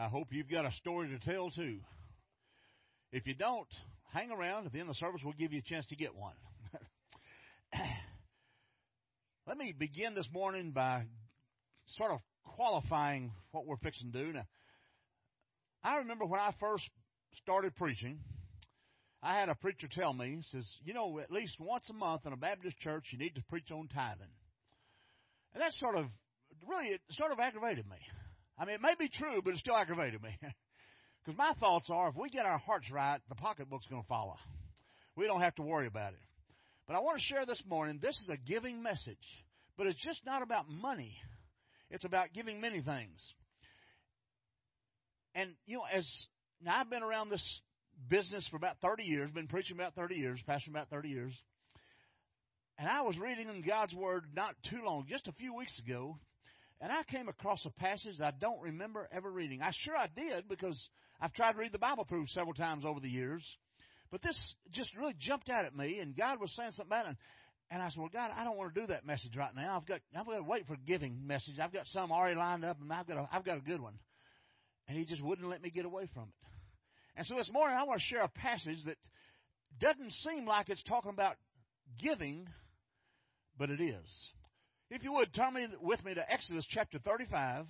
I hope you've got a story to tell too. If you don't, hang around. At the end of the service, we'll give you a chance to get one. Let me begin this morning by sort of qualifying what we're fixing to do. Now, I remember when I first started preaching, I had a preacher tell me, he says, you know, at least once a month in a Baptist church, you need to preach on tithing. And that sort of, really, it sort of aggravated me. I mean, it may be true, but it still aggravated me. Because my thoughts are, if we get our hearts right, the pocketbook's going to follow. We don't have to worry about it. But I want to share this morning, this is a giving message. But it's just not about money. It's about giving many things. And, you know, as now I've been around this business for about 30 years, been preaching about 30 years, pastoring about 30 years. And I was reading in God's Word not too long, just a few weeks ago, and I came across a passage I don't remember ever reading. I sure I did because I've tried to read the Bible through several times over the years. But this just really jumped out at me, and God was saying something about it. And I said, "Well, God, I don't want to do that message right now. I've got I've got to wait for giving message. I've got some already lined up, and I've got a, I've got a good one." And He just wouldn't let me get away from it. And so this morning I want to share a passage that doesn't seem like it's talking about giving, but it is. If you would turn me with me to Exodus chapter 35.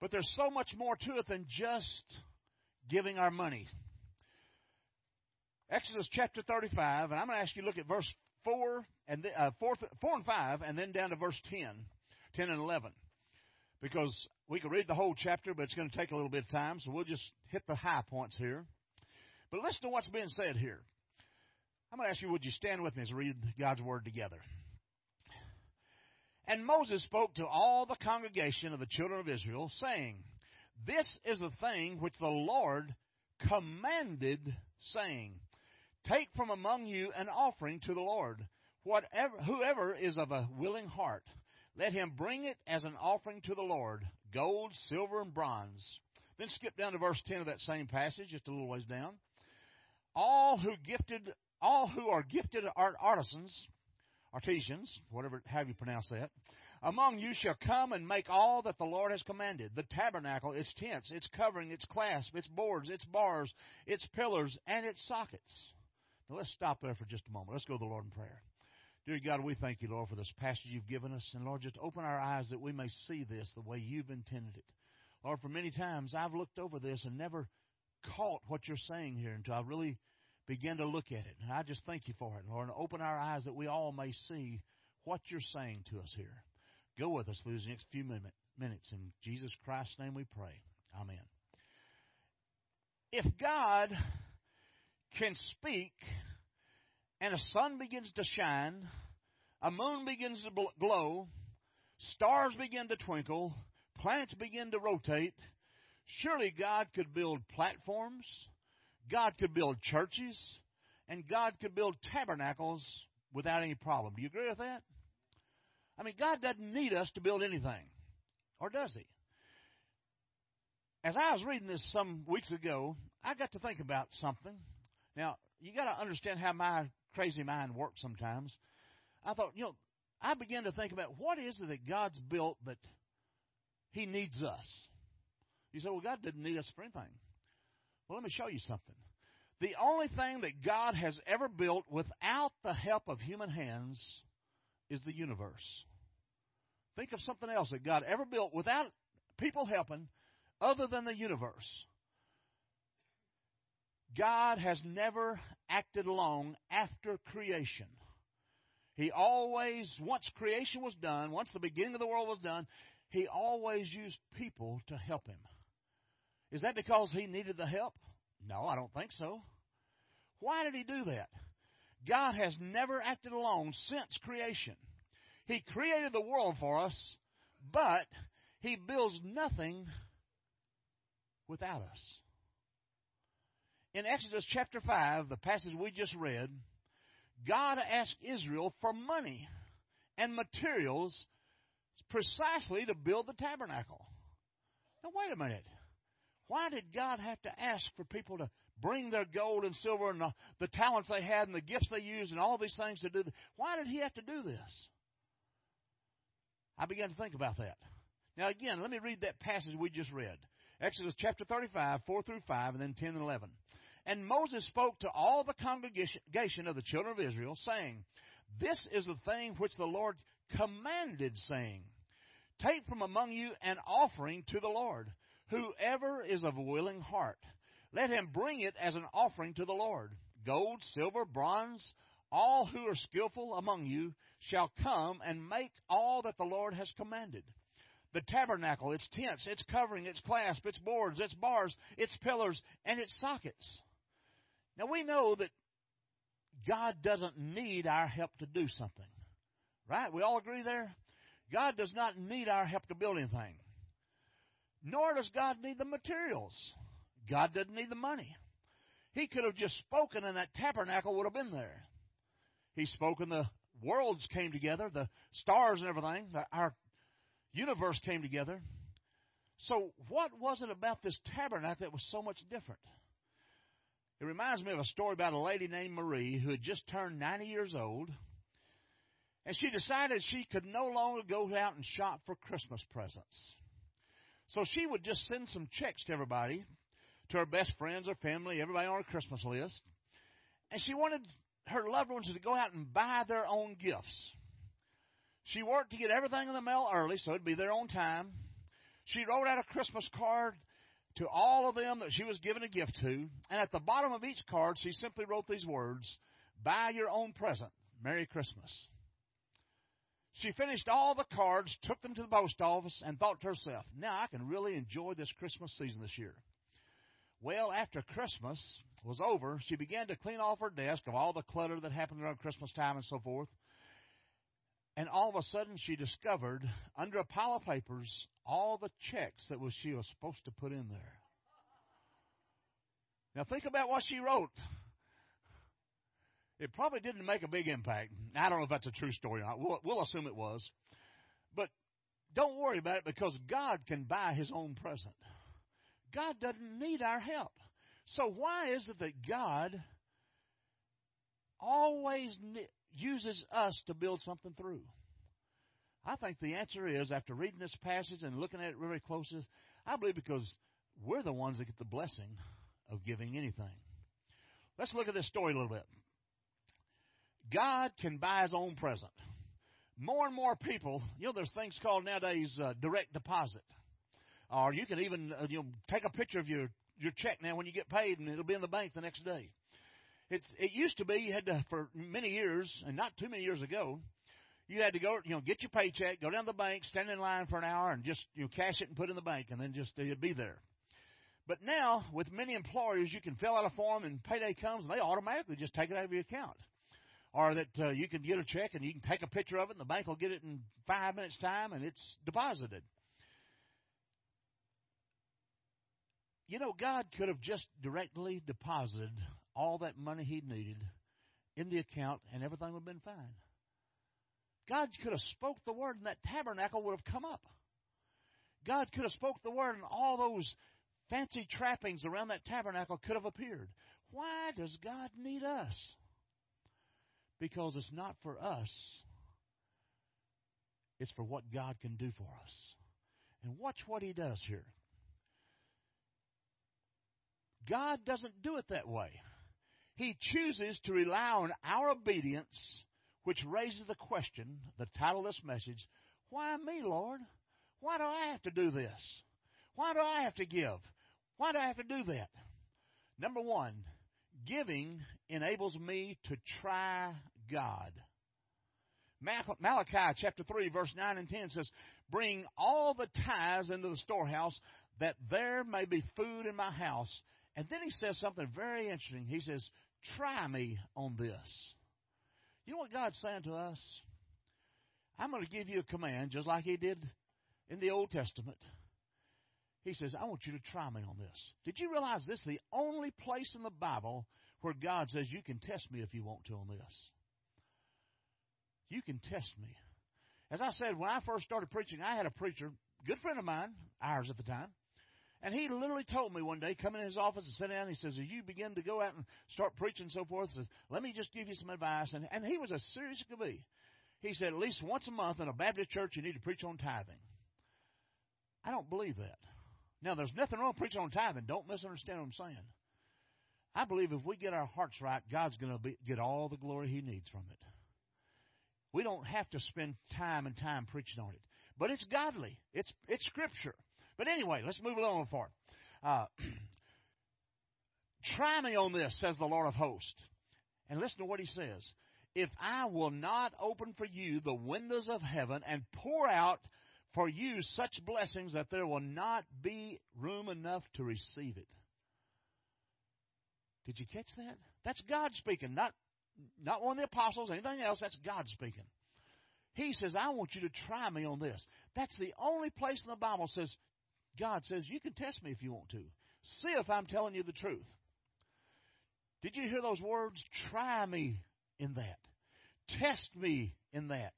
But there's so much more to it than just giving our money. Exodus chapter 35, and I'm going to ask you to look at verse 4 and uh, 4, 4 and 5, and then down to verse 10, 10 and 11. Because we could read the whole chapter, but it's going to take a little bit of time, so we'll just hit the high points here. But listen to what's being said here. I'm going to ask you, would you stand with me as we read God's Word together? And Moses spoke to all the congregation of the children of Israel, saying, This is a thing which the Lord commanded, saying, Take from among you an offering to the Lord. Whatever, whoever is of a willing heart, let him bring it as an offering to the Lord, gold, silver, and bronze. Then skip down to verse 10 of that same passage, just a little ways down. All who gifted, all who are gifted art artisans, artisans, whatever, have you pronounce that, among you shall come and make all that the Lord has commanded the tabernacle, its tents, its covering, its clasp, its boards, its bars, its pillars, and its sockets. Now let's stop there for just a moment. Let's go to the Lord in prayer. Dear God, we thank you, Lord, for this passage you've given us. And Lord, just open our eyes that we may see this the way you've intended it. Lord, for many times I've looked over this and never caught what you're saying here until I really begin to look at it. And I just thank you for it, Lord. And open our eyes that we all may see what you're saying to us here. Go with us through the next few minutes. In Jesus Christ's name we pray. Amen. If God can speak and a sun begins to shine, a moon begins to glow, stars begin to twinkle, planets begin to rotate, surely God could build platforms God could build churches and God could build tabernacles without any problem. Do you agree with that? I mean, God doesn't need us to build anything. Or does He? As I was reading this some weeks ago, I got to think about something. Now, you got to understand how my crazy mind works sometimes. I thought, you know, I began to think about what is it that God's built that He needs us? You say, well, God didn't need us for anything. Well, let me show you something. The only thing that God has ever built without the help of human hands is the universe. Think of something else that God ever built without people helping other than the universe. God has never acted alone after creation. He always, once creation was done, once the beginning of the world was done, He always used people to help Him. Is that because he needed the help? No, I don't think so. Why did he do that? God has never acted alone since creation. He created the world for us, but he builds nothing without us. In Exodus chapter 5, the passage we just read, God asked Israel for money and materials precisely to build the tabernacle. Now, wait a minute. Why did God have to ask for people to bring their gold and silver and the, talents they had and the gifts they used and all these things to do? Why did He have to do this? I began to think about that. Now, again, let me read that passage we just read. Exodus chapter 35, 4 through 5, and then 10 and 11. And Moses spoke to all the congregation of the children of Israel, saying, This is the thing which the Lord commanded, saying, Take from among you an offering to the Lord. Whoever is of a willing heart, let him bring it as an offering to the Lord. Gold, silver, bronze, all who are skillful among you shall come and make all that the Lord has commanded. The tabernacle, its tents, its covering, its clasp, its boards, its bars, its pillars, and its sockets. Now we know that God doesn't need our help to do something. Right? We all agree there? God does not need our help to build anything. Nor does God need the materials. God doesn't need the money. He could have just spoken and that tabernacle would have been there. He spoke and the worlds came together, the stars and everything, our universe came together. So, what was it about this tabernacle that was so much different? It reminds me of a story about a lady named Marie who had just turned 90 years old, and she decided she could no longer go out and shop for Christmas presents. So she would just send some checks to everybody, to her best friends, her family, everybody on her Christmas list. And she wanted her loved ones to go out and buy their own gifts. She worked to get everything in the mail early, so it'd be their own time. She wrote out a Christmas card to all of them that she was giving a gift to, and at the bottom of each card, she simply wrote these words Buy your own present. Merry Christmas. She finished all the cards, took them to the post office, and thought to herself, now I can really enjoy this Christmas season this year. Well, after Christmas was over, she began to clean off her desk of all the clutter that happened around Christmas time and so forth. And all of a sudden, she discovered under a pile of papers all the checks that was she was supposed to put in there. Now, think about what she wrote. It probably didn't make a big impact. I don't know if that's a true story or not. We'll, we'll assume it was. But don't worry about it because God can buy His own present. God doesn't need our help. So, why is it that God always uses us to build something through? I think the answer is, after reading this passage and looking at it really closely, I believe because we're the ones that get the blessing of giving anything. Let's look at this story a little bit. God can buy his own present. More and more people, you know, there's things called nowadays uh, direct deposit. Or you can even uh, you know take a picture of your your check now when you get paid, and it'll be in the bank the next day. It's it used to be you had to for many years, and not too many years ago, you had to go you know get your paycheck, go down to the bank, stand in line for an hour, and just you know cash it and put it in the bank, and then just it'd be there. But now, with many employers, you can fill out a form, and payday comes, and they automatically just take it out of your account. Or that uh, you can get a check, and you can take a picture of it, and the bank will get it in five minutes' time, and it's deposited. You know, God could have just directly deposited all that money he needed in the account and everything would have been fine. God could have spoke the word and that tabernacle would have come up. God could have spoke the word and all those fancy trappings around that tabernacle could have appeared. Why does God need us? Because it's not for us. It's for what God can do for us. And watch what he does here. God doesn't do it that way. He chooses to rely on our obedience, which raises the question, the title of this message, why me, Lord? Why do I have to do this? Why do I have to give? Why do I have to do that? Number one, giving enables me to try God. Malachi chapter 3, verse 9 and 10 says, Bring all the tithes into the storehouse, that there may be food in my house, and then he says something very interesting. He says, Try me on this. You know what God's saying to us? I'm going to give you a command, just like He did in the Old Testament. He says, I want you to try me on this. Did you realize this is the only place in the Bible where God says, You can test me if you want to on this? You can test me. As I said, when I first started preaching, I had a preacher, good friend of mine, ours at the time, and he literally told me one day, come in his office and sit down, he says, as you begin to go out and start preaching and so forth, says, let me just give you some advice. And, and he was as serious as could be. He said, at least once a month in a Baptist church, you need to preach on tithing. I don't believe that. Now, there's nothing wrong preaching on tithing. Don't misunderstand what I'm saying. I believe if we get our hearts right, God's going to get all the glory He needs from it. We don't have to spend time and time preaching on it, but it's godly. It's it's Scripture. But anyway, let's move along for it. Uh, Try me on this, says the Lord of hosts. And listen to what he says. If I will not open for you the windows of heaven and pour out for you such blessings that there will not be room enough to receive it. Did you catch that? That's God speaking, not not one of the apostles, anything else. That's God speaking. He says, I want you to try me on this. That's the only place in the Bible says God says, You can test me if you want to. See if I'm telling you the truth. Did you hear those words? Try me in that. Test me in that.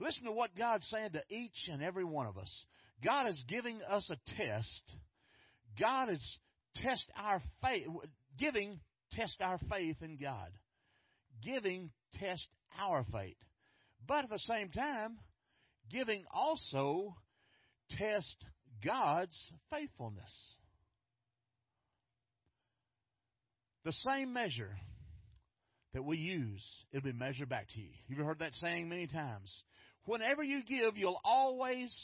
Listen to what God's saying to each and every one of us. God is giving us a test. God is test our faith, giving test our faith in God. Giving test our faith. But at the same time, giving also test God's faithfulness. The same measure that we use, it'll be measured back to you. You've heard that saying many times. Whenever you give, you'll always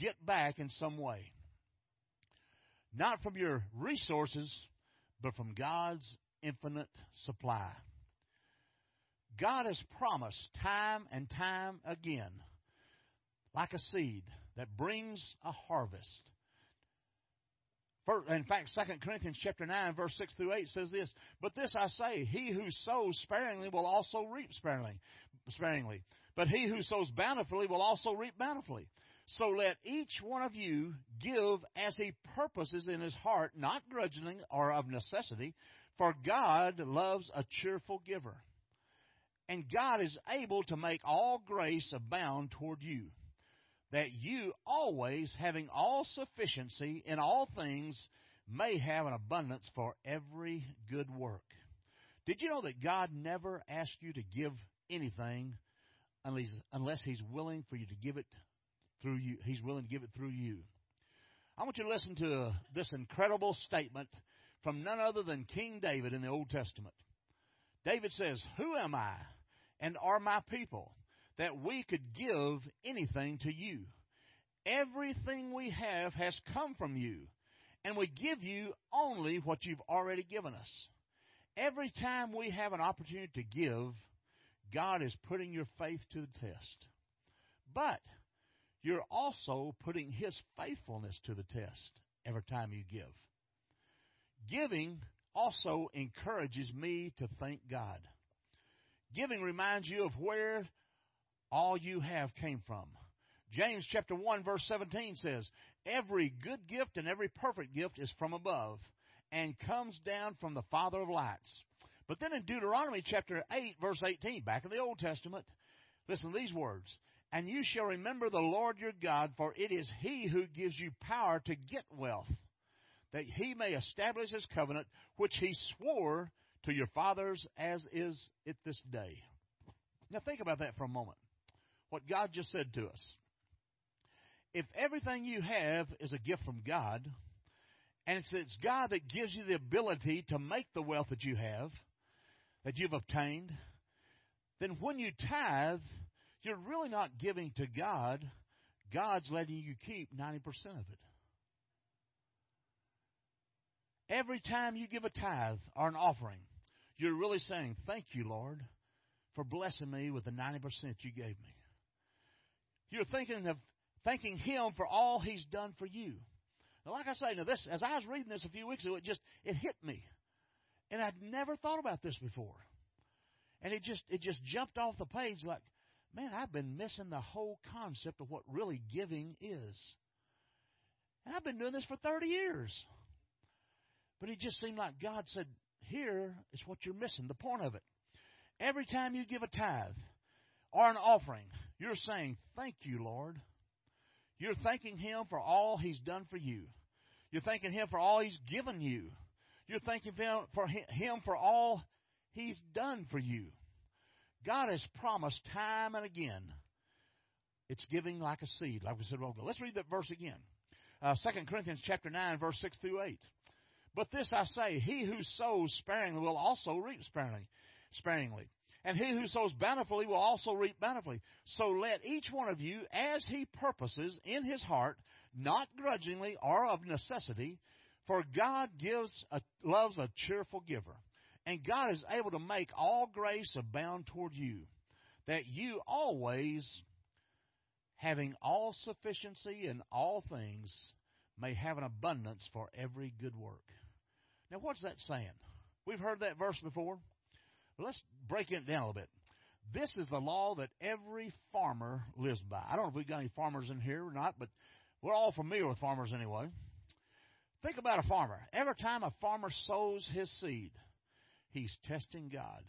get back in some way. Not from your resources, but from God's infinite supply. God has promised time and time again, like a seed that brings a harvest, in fact, 2 Corinthians chapter 9, verse 6 through 8 says this, But this I say, he who sows sparingly will also reap sparingly. sparingly. But he who sows bountifully will also reap bountifully. So let each one of you give as he purposes in his heart, not grudgingly or of necessity, for God loves a cheerful giver. And God is able to make all grace abound toward you that you always, having all sufficiency in all things, may have an abundance for every good work. Did you know that God never asks you to give anything unless, unless He's willing for you to give it through you? He's willing to give it through you. I want you to listen to this incredible statement from none other than King David in the Old Testament. David says, Who am I and are my people that we could give anything to you. Everything we have has come from you, and we give you only what you've already given us. Every time we have an opportunity to give, God is putting your faith to the test. But you're also putting His faithfulness to the test every time you give. Giving also encourages me to thank God. Giving reminds you of where all you have came from. James chapter 1 verse 17 says, Every good gift and every perfect gift is from above and comes down from the Father of lights. But then in Deuteronomy chapter 8 verse 18, back in the Old Testament, listen to these words. And you shall remember the Lord your God, for it is he who gives you power to get wealth, that he may establish his covenant, which he swore to your fathers as is it this day. Now think about that for a moment what God just said to us. If everything you have is a gift from God, and it's, it's God that gives you the ability to make the wealth that you have, that you've obtained, then when you tithe, you're really not giving to God. God's letting you keep 90% of it. Every time you give a tithe or an offering, you're really saying, Thank you, Lord, for blessing me with the 90% you gave me. You're thinking of thanking Him for all He's done for you. Now, like I say, now this as I was reading this a few weeks ago, it just it hit me, and I'd never thought about this before, and it just it just jumped off the page like, man, I've been missing the whole concept of what really giving is, and I've been doing this for thirty years. But it just seemed like God said, here is what you're missing, the point of it. Every time you give a tithe or an offering, you're saying, Thank you, Lord. You're thanking Him for all He's done for you. You're thanking Him for all He's given you. You're thanking Him for Him for all He's done for you. God has promised time and again. It's giving like a seed, like we said. Let's read that verse again. uh, 2 Corinthians chapter 9, verse 6 through 8. But this I say, he who sows sparingly will also reap sparingly. sparingly. And he who sows bountifully will also reap bountifully. So let each one of you, as he purposes in his heart, not grudgingly or of necessity, for God gives a, loves a cheerful giver. And God is able to make all grace abound toward you, that you always, having all sufficiency in all things, may have an abundance for every good work. Now, what's that saying? We've heard that verse before. But let's break it down a little bit. This is the law that every farmer lives by. I don't know if we've got any farmers in here or not, but we're all familiar with farmers anyway. Think about a farmer. Every time a farmer sows his seed, he's testing God.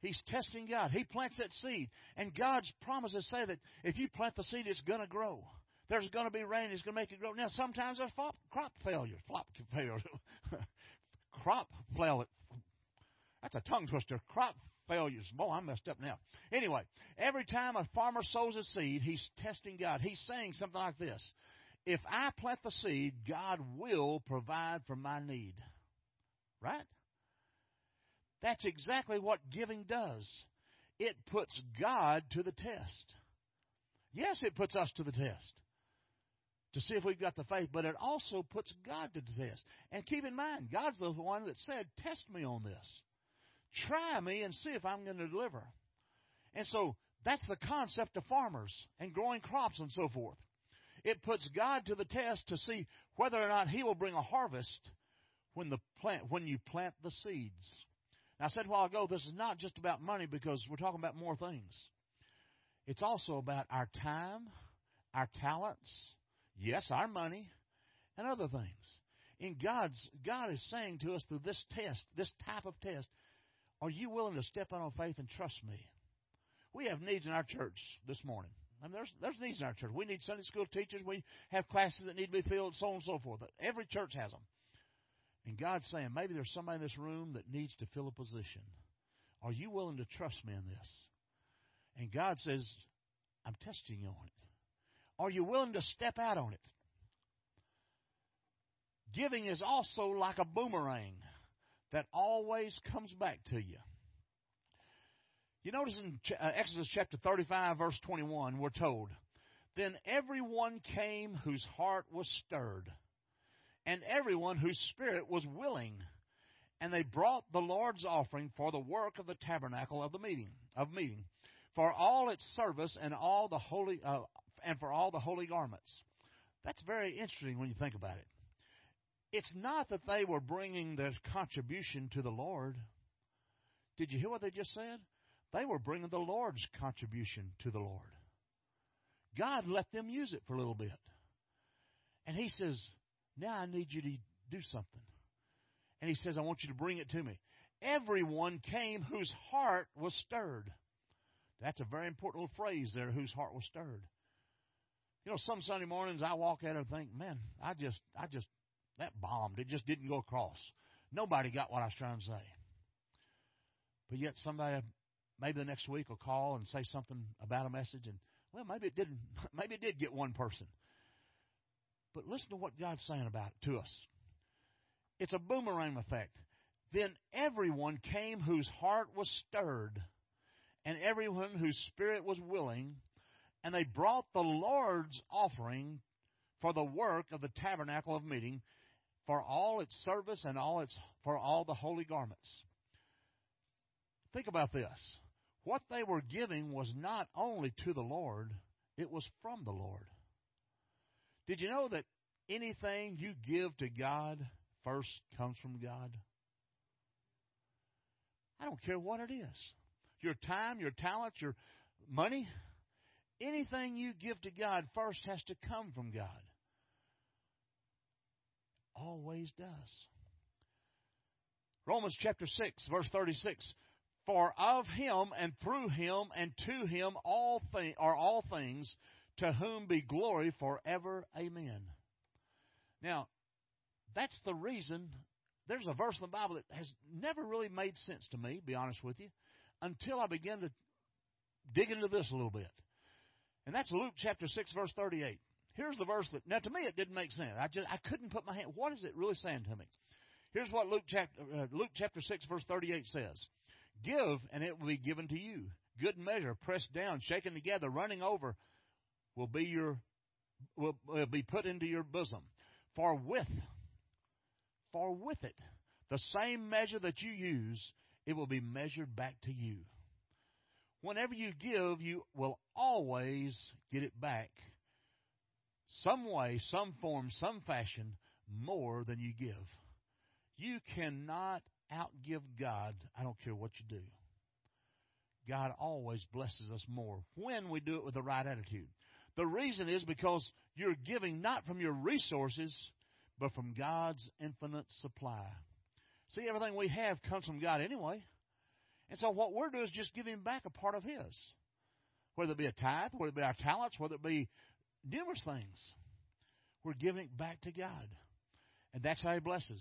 He's testing God. He plants that seed. And God's promises say that if you plant the seed, it's going to grow. There's going to be rain. It's going to make it grow. Now, sometimes there's crop, crop failure. Flop failure. crop failure. That's a tongue twister. Crop failures. Boy, I'm messed up now. Anyway, every time a farmer sows a seed, he's testing God. He's saying something like this If I plant the seed, God will provide for my need. Right? That's exactly what giving does. It puts God to the test. Yes, it puts us to the test to see if we've got the faith, but it also puts God to the test. And keep in mind, God's the one that said, Test me on this. Try me and see if I'm going to deliver. And so that's the concept of farmers and growing crops and so forth. It puts God to the test to see whether or not He will bring a harvest when the plant when you plant the seeds. Now I said a while ago this is not just about money because we're talking about more things. It's also about our time, our talents, Yes, our money and other things. And God's God is saying to us through this test, this type of test, are you willing to step out on faith and trust me? We have needs in our church this morning. I mean, there's there's needs in our church. We need Sunday school teachers. We have classes that need to be filled, so on and so forth. Every church has them. And God's saying, maybe there's somebody in this room that needs to fill a position. Are you willing to trust me in this? And God says, I'm testing you on it. Are you willing to step out on it? Giving is also like a boomerang that always comes back to you. You notice in uh, Exodus chapter 35, verse 21, we're told, Then everyone came whose heart was stirred, and everyone whose spirit was willing, and they brought the Lord's offering for the work of the tabernacle of the meeting, of meeting, for all its service and all the holy, uh, and for all the holy garments. That's very interesting when you think about it. It's not that they were bringing their contribution to the Lord. Did you hear what they just said? They were bringing the Lord's contribution to the Lord. God let them use it for a little bit. And He says, Now I need you to do something. And He says, I want you to bring it to me. Everyone came whose heart was stirred. That's a very important little phrase there, whose heart was stirred. You know, some Sunday mornings I walk out and think, man, I just, I just, that bombed. It just didn't go across. Nobody got what I was trying to say. But yet somebody, maybe the next week will call and say something about a message, and well, maybe it didn't. Maybe it did get one person. But listen to what God's saying about it to us. It's a boomerang effect. Then everyone came whose heart was stirred, and everyone whose spirit was willing and they brought the Lord's offering for the work of the tabernacle of meeting, for all its service and all its for all the holy garments. Think about this. What they were giving was not only to the Lord, it was from the Lord. Did you know that anything you give to God first comes from God? I don't care what it is. Your time, your talents, your money, Anything you give to God first has to come from God. Always does. Romans chapter 6, verse 36. For of him and through him and to him all thing, are all things, to whom be glory forever. Amen. Now, that's the reason there's a verse in the Bible that has never really made sense to me, be honest with you, until I began to dig into this a little bit. And that's Luke chapter 6, verse 38. Here's the verse that now to me it didn't make sense. I just I couldn't put my hand. What is it really saying to me? Here's what Luke chapter uh, Luke chapter six verse thirty eight says: Give and it will be given to you. Good measure, pressed down, shaken together, running over, will be your will, will be put into your bosom. For with for with it the same measure that you use, it will be measured back to you. Whenever you give, you will always get it back some way, some form, some fashion more than you give. You cannot outgive God. I don't care what you do. God always blesses us more when we do it with the right attitude. The reason is because you're giving not from your resources, but from God's infinite supply. See, everything we have comes from God anyway. And so what we're doing is just giving back a part of His. Whether it be a tithe, whether it be our talents, whether it be numerous things. We're giving it back to God. And that's how He blesses.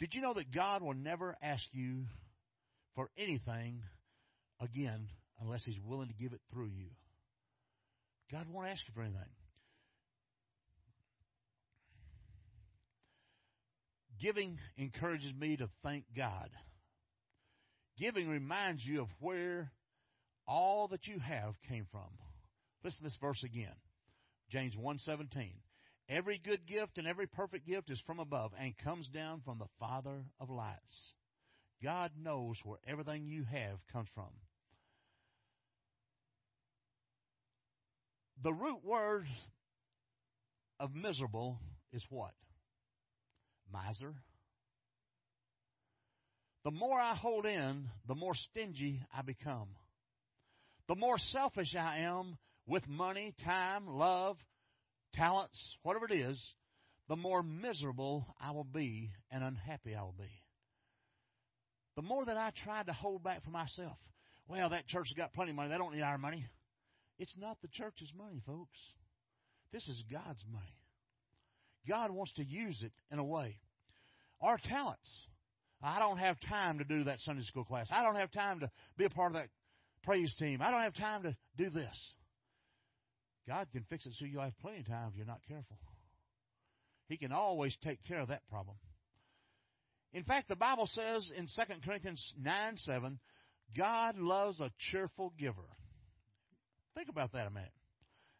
Did you know that God will never ask you for anything again unless He's willing to give it through you? God won't ask you for anything. Giving encourages me to thank God. Giving reminds you of where all that you have came from. Listen to this verse again. James 1:17. Every good gift and every perfect gift is from above and comes down from the Father of lights. God knows where everything you have comes from. The root word of miserable is what? Miser. The more I hold in, the more stingy I become. The more selfish I am, with money, time, love, talents, whatever it is, the more miserable I will be and unhappy I will be. The more that I try to hold back for myself, well, that church has got plenty of money. They don't need our money. It's not the church's money, folks. This is God's money. God wants to use it in a way. Our talents. I don't have time to do that Sunday school class. I don't have time to be a part of that praise team. I don't have time to do this. God can fix it so you'll have plenty of time if you're not careful. He can always take care of that problem. In fact, the Bible says in 2 Corinthians 9 7, God loves a cheerful giver. Think about that a minute.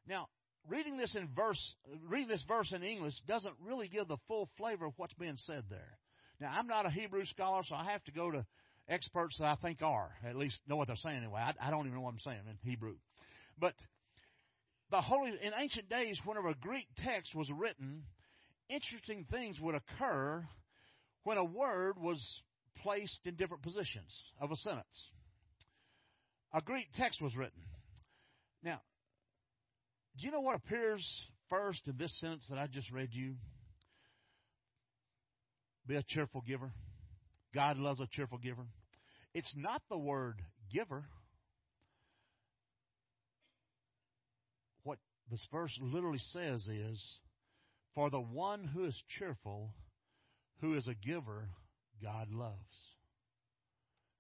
Now, reading this in verse, reading this verse in English doesn't really give the full flavor of what's being said there. Now, I'm not a Hebrew scholar, so I have to go to experts that I think are, at least know what they're saying anyway. I, I don't even know what I'm saying in Hebrew. But the holy in ancient days, whenever a Greek text was written, interesting things would occur when a word was placed in different positions of a sentence. A Greek text was written. Now, do you know what appears first in this sentence that I just read you? Be a cheerful giver. God loves a cheerful giver. It's not the word giver. What this verse literally says is, For the one who is cheerful, who is a giver, God loves.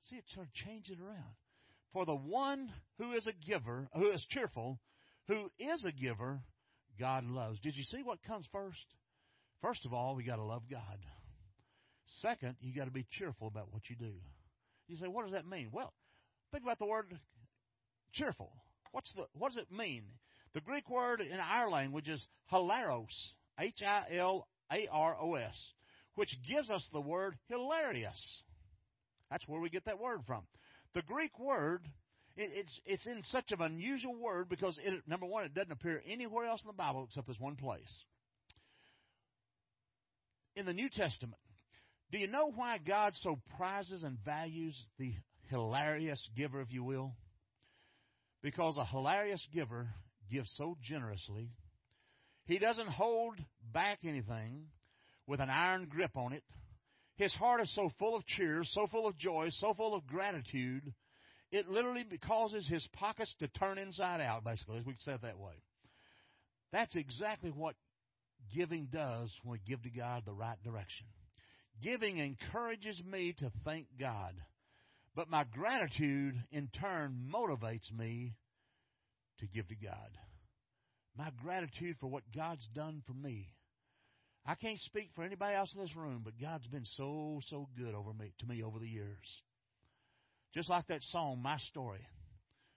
See, it sort of changes it around. For the one who is a giver, who is cheerful, who is a giver, God loves. Did you see what comes first? First of all, we got to love God. Second, you got to be cheerful about what you do. You say, what does that mean? Well, think about the word cheerful. What's the what does it mean? The Greek word in our language is hilaros, H I L A R O S, which gives us the word hilarious. That's where we get that word from. The Greek word, it, it's it's in such an unusual word because it, number one, it doesn't appear anywhere else in the Bible except this one place. In the New Testament, do you know why God so prizes and values the hilarious giver, if you will? Because a hilarious giver gives so generously. He doesn't hold back anything with an iron grip on it. His heart is so full of cheer, so full of joy, so full of gratitude, it literally causes his pockets to turn inside out, basically, as we say it that way. That's exactly what giving does when we give to God the right direction. Giving encourages me to thank God, but my gratitude in turn motivates me to give to God. my gratitude for what God's done for me. I can't speak for anybody else in this room, but God's been so, so good over me to me over the years. Just like that song, My Story.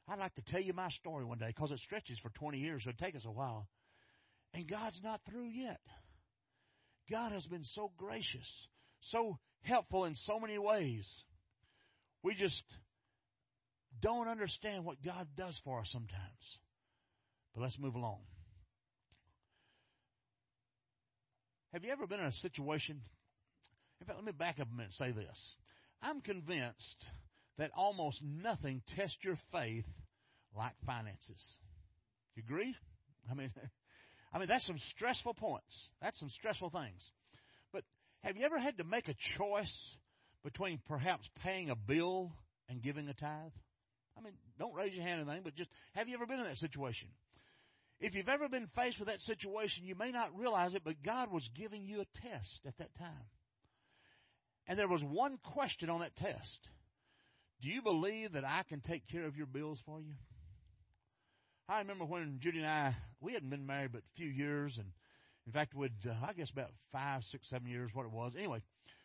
I'd like to tell you my story one day because it stretches for 20 years, so it'll take us a while. And God's not through yet. God has been so gracious, so helpful in so many ways. We just don't understand what God does for us sometimes. But let's move along. Have you ever been in a situation? In fact, let me back up a minute and say this. I'm convinced that almost nothing tests your faith like finances. You agree? I mean, I mean that's some stressful points. That's some stressful things. Have you ever had to make a choice between perhaps paying a bill and giving a tithe? I mean, don't raise your hand or anything, but just have you ever been in that situation? If you've ever been faced with that situation, you may not realize it, but God was giving you a test at that time. And there was one question on that test Do you believe that I can take care of your bills for you? I remember when Judy and I, we hadn't been married but a few years, and in fact, we'd, uh, I guess about five, six, seven years, what it was. Anyway,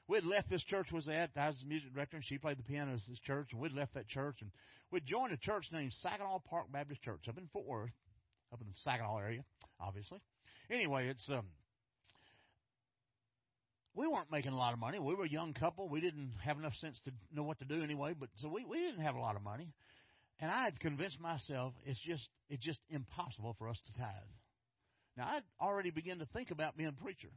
we had left this church was at. I was the music director, and she played the piano at this church, and we'd left that church, and we'd joined a church named Saginaw Park Baptist Church up in Fort Worth up in the Saginaw area, obviously. Anyway, it's um, we weren't making a lot of money. We were a young couple. We didn't have enough sense to know what to do anyway. But so we we didn't have a lot of money, and I had convinced myself it's just it's just impossible for us to tithe. Now I'd already begun to think about being a preacher,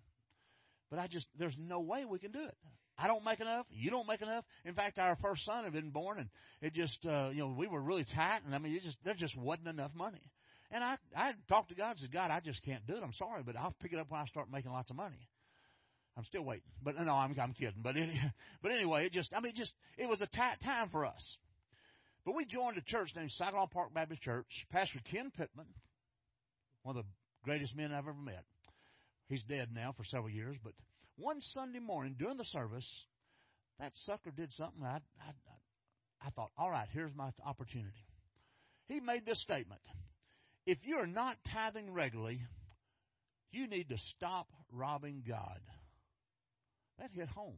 but I just there's no way we can do it. I don't make enough. You don't make enough. In fact, our first son had been born, and it just uh, you know we were really tight, and I mean it just there just wasn't enough money. And I I talked to God and said, God, I just can't do it. I'm sorry, but I'll pick it up when I start making lots of money. I'm still waiting, but no, I'm I'm kidding. But any, but anyway, it just I mean just it was a tight time for us. But we joined a church named Saginaw Park Baptist Church. Pastor Ken Pittman, one of the greatest men I've ever met. He's dead now for several years, but one Sunday morning during the service, that sucker did something. I I I thought, all right, here's my opportunity. He made this statement if you're not tithing regularly, you need to stop robbing God. That hit home.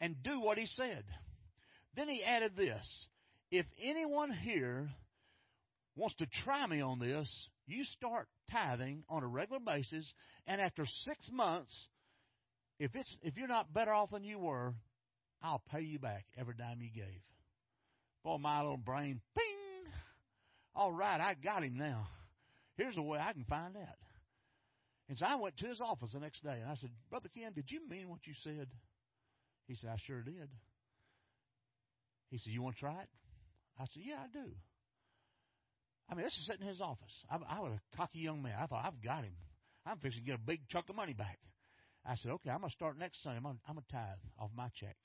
And do what he said. Then he added this If anyone here wants to try me on this, you start tithing on a regular basis, and after six months, if it's if you're not better off than you were, I'll pay you back every dime you gave. Boy, my little brain, ping, all right, I got him now. Here's a way I can find out. And so I went to his office the next day and I said, Brother Ken, did you mean what you said? He said, I sure did. He said, You want to try it? I said, Yeah, I do. I mean, this is sitting in his office. I, I was a cocky young man. I thought, I've got him. I'm fixing to get a big chunk of money back. I said, Okay, I'm going to start next Sunday. I'm going to tithe off my check.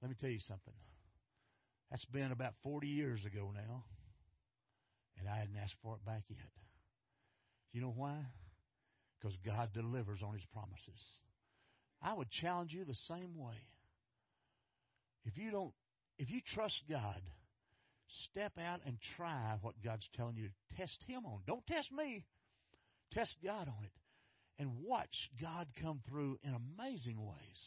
Let me tell you something. That's been about 40 years ago now and I hadn't asked for it back yet. You know why? Because God delivers on His promises. I would challenge you the same way. If you don't, if you trust God, step out and try what God's telling you. Test Him on. Don't test me. Test God on it, and watch God come through in amazing ways.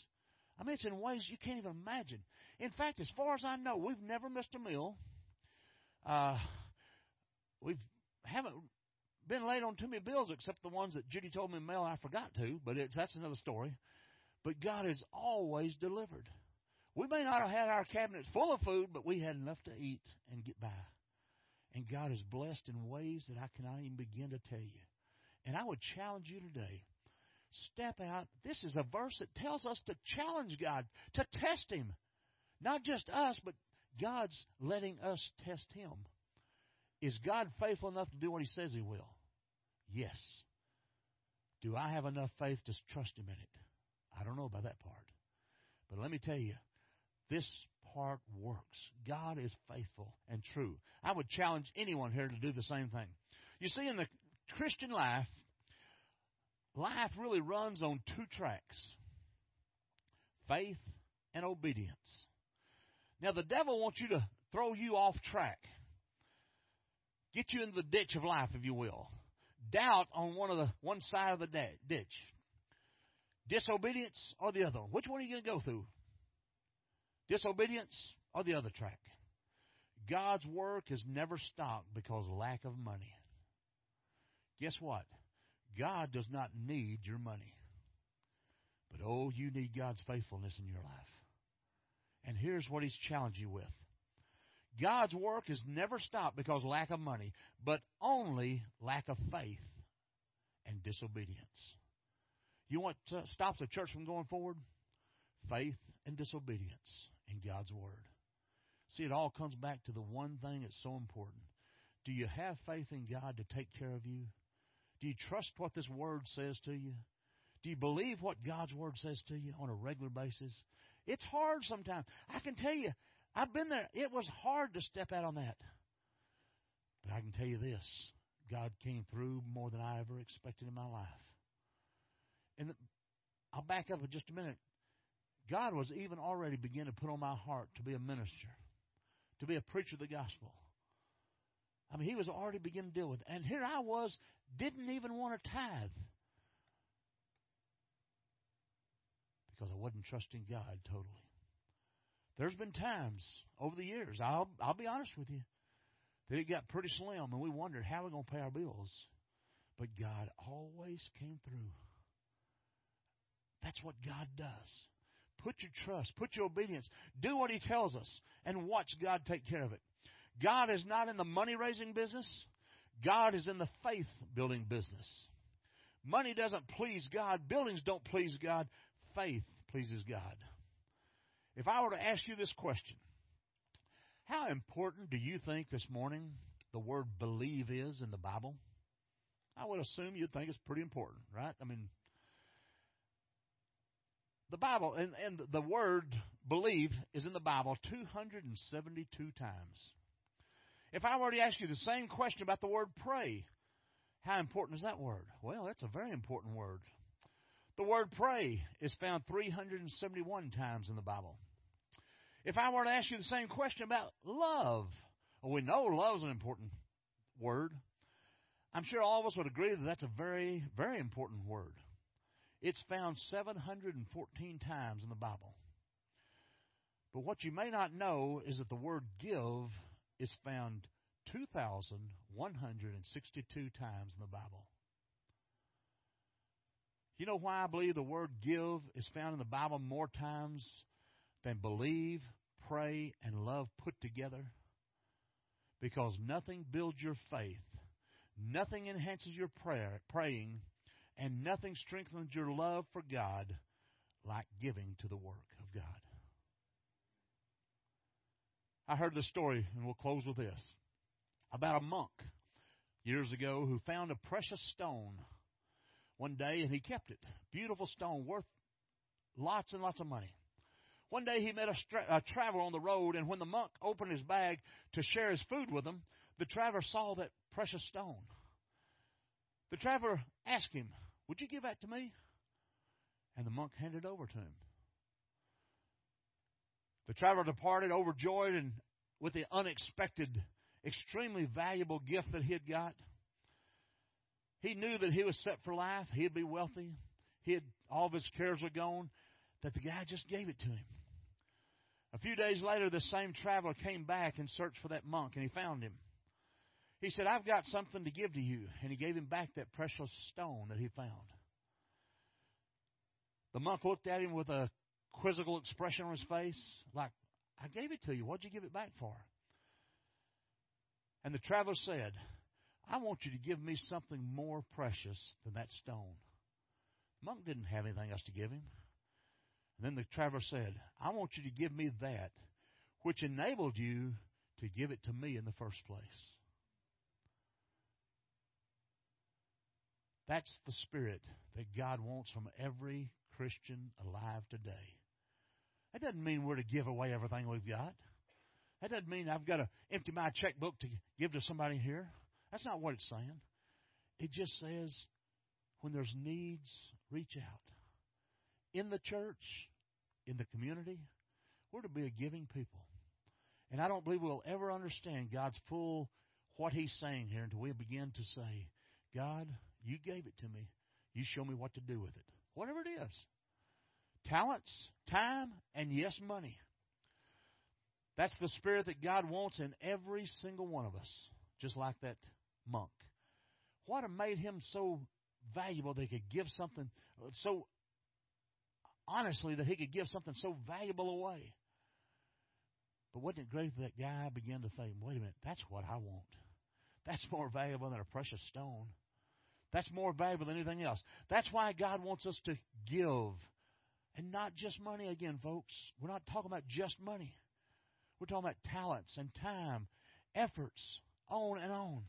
I mean, it's in ways you can't even imagine. In fact, as far as I know, we've never missed a meal. Uh, We've haven't been late on too many bills except the ones that Judy told me to mail I forgot to, but it's that's another story. But God has always delivered. We may not have had our cabinets full of food, but we had enough to eat and get by. And God is blessed in ways that I cannot even begin to tell you. And I would challenge you today. Step out. This is a verse that tells us to challenge God, to test Him. Not just us, but God's letting us test Him. Is God faithful enough to do what He says He will? Yes. Do I have enough faith to trust Him in it? I don't know about that part. But let me tell you, this part works. God is faithful and true. I would challenge anyone here to do the same thing. You see, in the Christian life, life really runs on two tracks faith and obedience. Now, the devil wants you to throw you off track get you into the ditch of life, if you will. doubt on one of the one side of the ditch, disobedience or the other. Which one are you going to go through? Disobedience or the other track? God's work has never stopped because of lack of money. Guess what? God does not need your money. But oh, you need God's faithfulness in your life. And here's what He's challenged you with God's work has never stopped because of lack of money, but only lack of faith and disobedience. You want what uh, stops a church from going forward? Faith and disobedience in God's Word. See, it all comes back to the one thing that's so important. Do you have faith in God to take care of you? Do you trust what this Word says to you? Do you believe what God's Word says to you on a regular basis? It's hard sometimes. I can tell you, I've been there. It was hard to step out on that. But I can tell you this God came through more than I ever expected in my life. And I'll back up in just a minute. God was even already beginning to put on my heart to be a minister, to be a preacher of the gospel. I mean, He was already beginning to deal with it. And here I was, didn't even want to tithe. Because I wasn't trusting God totally. There's been times over the years, I'll I'll be honest with you, that it got pretty slim and we wondered how we're going to pay our bills. But God always came through. That's what God does. Put your trust, put your obedience, do what He tells us, and watch God take care of it. God is not in the money raising business, God is in the faith building business. Money doesn't please God, buildings don't please God, faith pleases God. If I were to ask you this question, how important do you think this morning the word believe is in the Bible? I would assume you'd think it's pretty important, right? I mean, the Bible and, and the word believe is in the Bible 272 times. If I were to ask you the same question about the word pray, how important is that word? Well, that's a very important word. The word pray is found 371 times in the Bible. If I were to ask you the same question about love, well, we know love is an important word. I'm sure all of us would agree that that's a very, very important word. It's found 714 times in the Bible. But what you may not know is that the word give is found 2,162 times in the Bible. You know why I believe the word give is found in the Bible more times than believe, pray, and love put together? Because nothing builds your faith, nothing enhances your prayer, praying, and nothing strengthens your love for God like giving to the work of God. I heard this story, and we'll close with this about a monk years ago who found a precious stone one day and he kept it. Beautiful stone, worth lots and lots of money. One day he met a, stra- a traveler on the road, and when the monk opened his bag to share his food with him, the traveler saw that precious stone. The traveler asked him, Would you give that to me? And the monk handed it over to him. The traveler departed overjoyed and with the unexpected, extremely valuable gift that he had got. He knew that he was set for life. He'd be wealthy. He had all of his cares were gone. That the guy just gave it to him. A few days later, the same traveler came back and searched for that monk, and he found him. He said, I've got something to give to you. And he gave him back that precious stone that he found. The monk looked at him with a quizzical expression on his face, like, I gave it to you. What'd you give it back for? And the traveler said, I want you to give me something more precious than that stone. The monk didn't have anything else to give him. And then the traveler said, I want you to give me that which enabled you to give it to me in the first place. That's the spirit that God wants from every Christian alive today. That doesn't mean we're to give away everything we've got. That doesn't mean I've got to empty my checkbook to give to somebody here. That's not what it's saying. It just says when there's needs, reach out in the church, in the community, we're to be a giving people. And I don't believe we'll ever understand God's full what He's saying here until we begin to say, God, you gave it to me. You show me what to do with it. Whatever it is. Talents, time, and yes, money. That's the spirit that God wants in every single one of us, just like that monk. What made him so valuable that he could give something so honestly that he could give something so valuable away? But wasn't it great that, that guy began to think, wait a minute, that's what I want. That's more valuable than a precious stone. That's more valuable than anything else. That's why God wants us to give. And not just money again, folks. We're not talking about just money. We're talking about talents and time, efforts, on and on.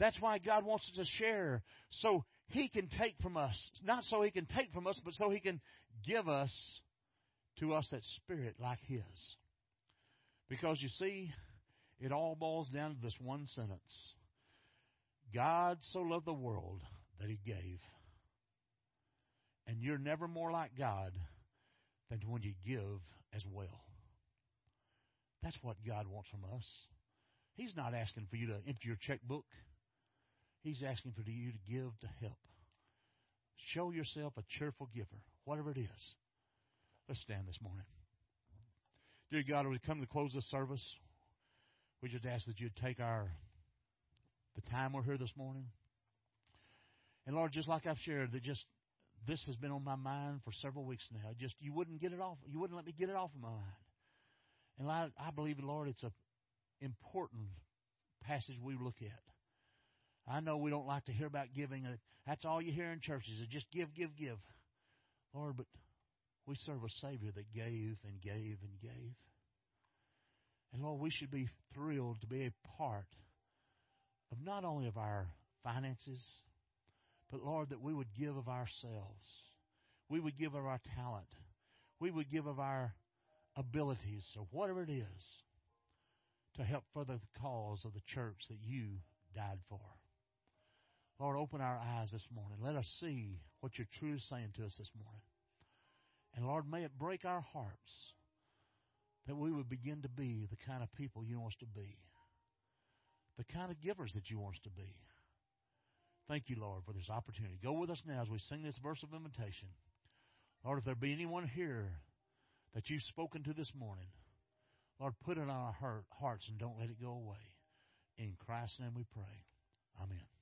That's why God wants us to share so He can take from us. Not so He can take from us, but so He can give us to us that spirit like His. Because you see, it all boils down to this one sentence God so loved the world that He gave. And you're never more like God than when you give as well. That's what God wants from us. He's not asking for you to empty your checkbook. He's asking for you to give to help. Show yourself a cheerful giver, whatever it is. Let's stand this morning. Dear God, as we come to close this service, we just ask that you'd take our the time we're here this morning. And Lord, just like I've shared, that just this has been on my mind for several weeks now. Just you wouldn't get it off. You wouldn't let me get it off of my mind. And I, I believe, Lord, it's a important passage we look at. I know we don't like to hear about giving. That's all you hear in churches is just give, give, give. Lord, but we serve a Savior that gave and gave and gave. And Lord, we should be thrilled to be a part of not only of our finances, but Lord, that we would give of ourselves. We would give of our talent. We would give of our abilities or whatever it is to help further the cause of the church that you died for. Lord, open our eyes this morning. Let us see what you're truly saying to us this morning. And Lord, may it break our hearts that we would begin to be the kind of people you want us to be, the kind of givers that you want us to be. Thank you, Lord, for this opportunity. Go with us now as we sing this verse of invitation. Lord, if there be anyone here that you've spoken to this morning, Lord, put it on our hearts and don't let it go away. In Christ's name we pray. Amen.